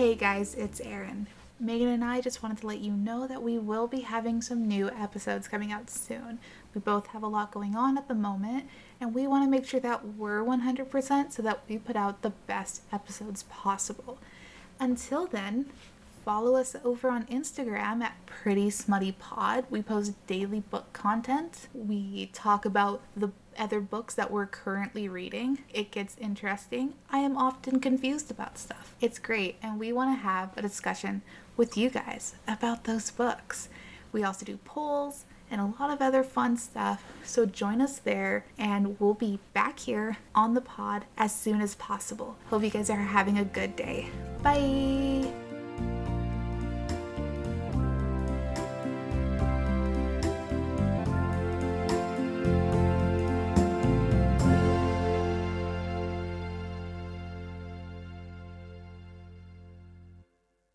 Hey guys, it's Erin. Megan and I just wanted to let you know that we will be having some new episodes coming out soon. We both have a lot going on at the moment, and we want to make sure that we're 100% so that we put out the best episodes possible. Until then, follow us over on Instagram at Pretty Smutty Pod. We post daily book content. We talk about the other books that we're currently reading. It gets interesting. I am often confused about stuff. It's great, and we want to have a discussion with you guys about those books. We also do polls and a lot of other fun stuff. So join us there, and we'll be back here on the pod as soon as possible. Hope you guys are having a good day. Bye.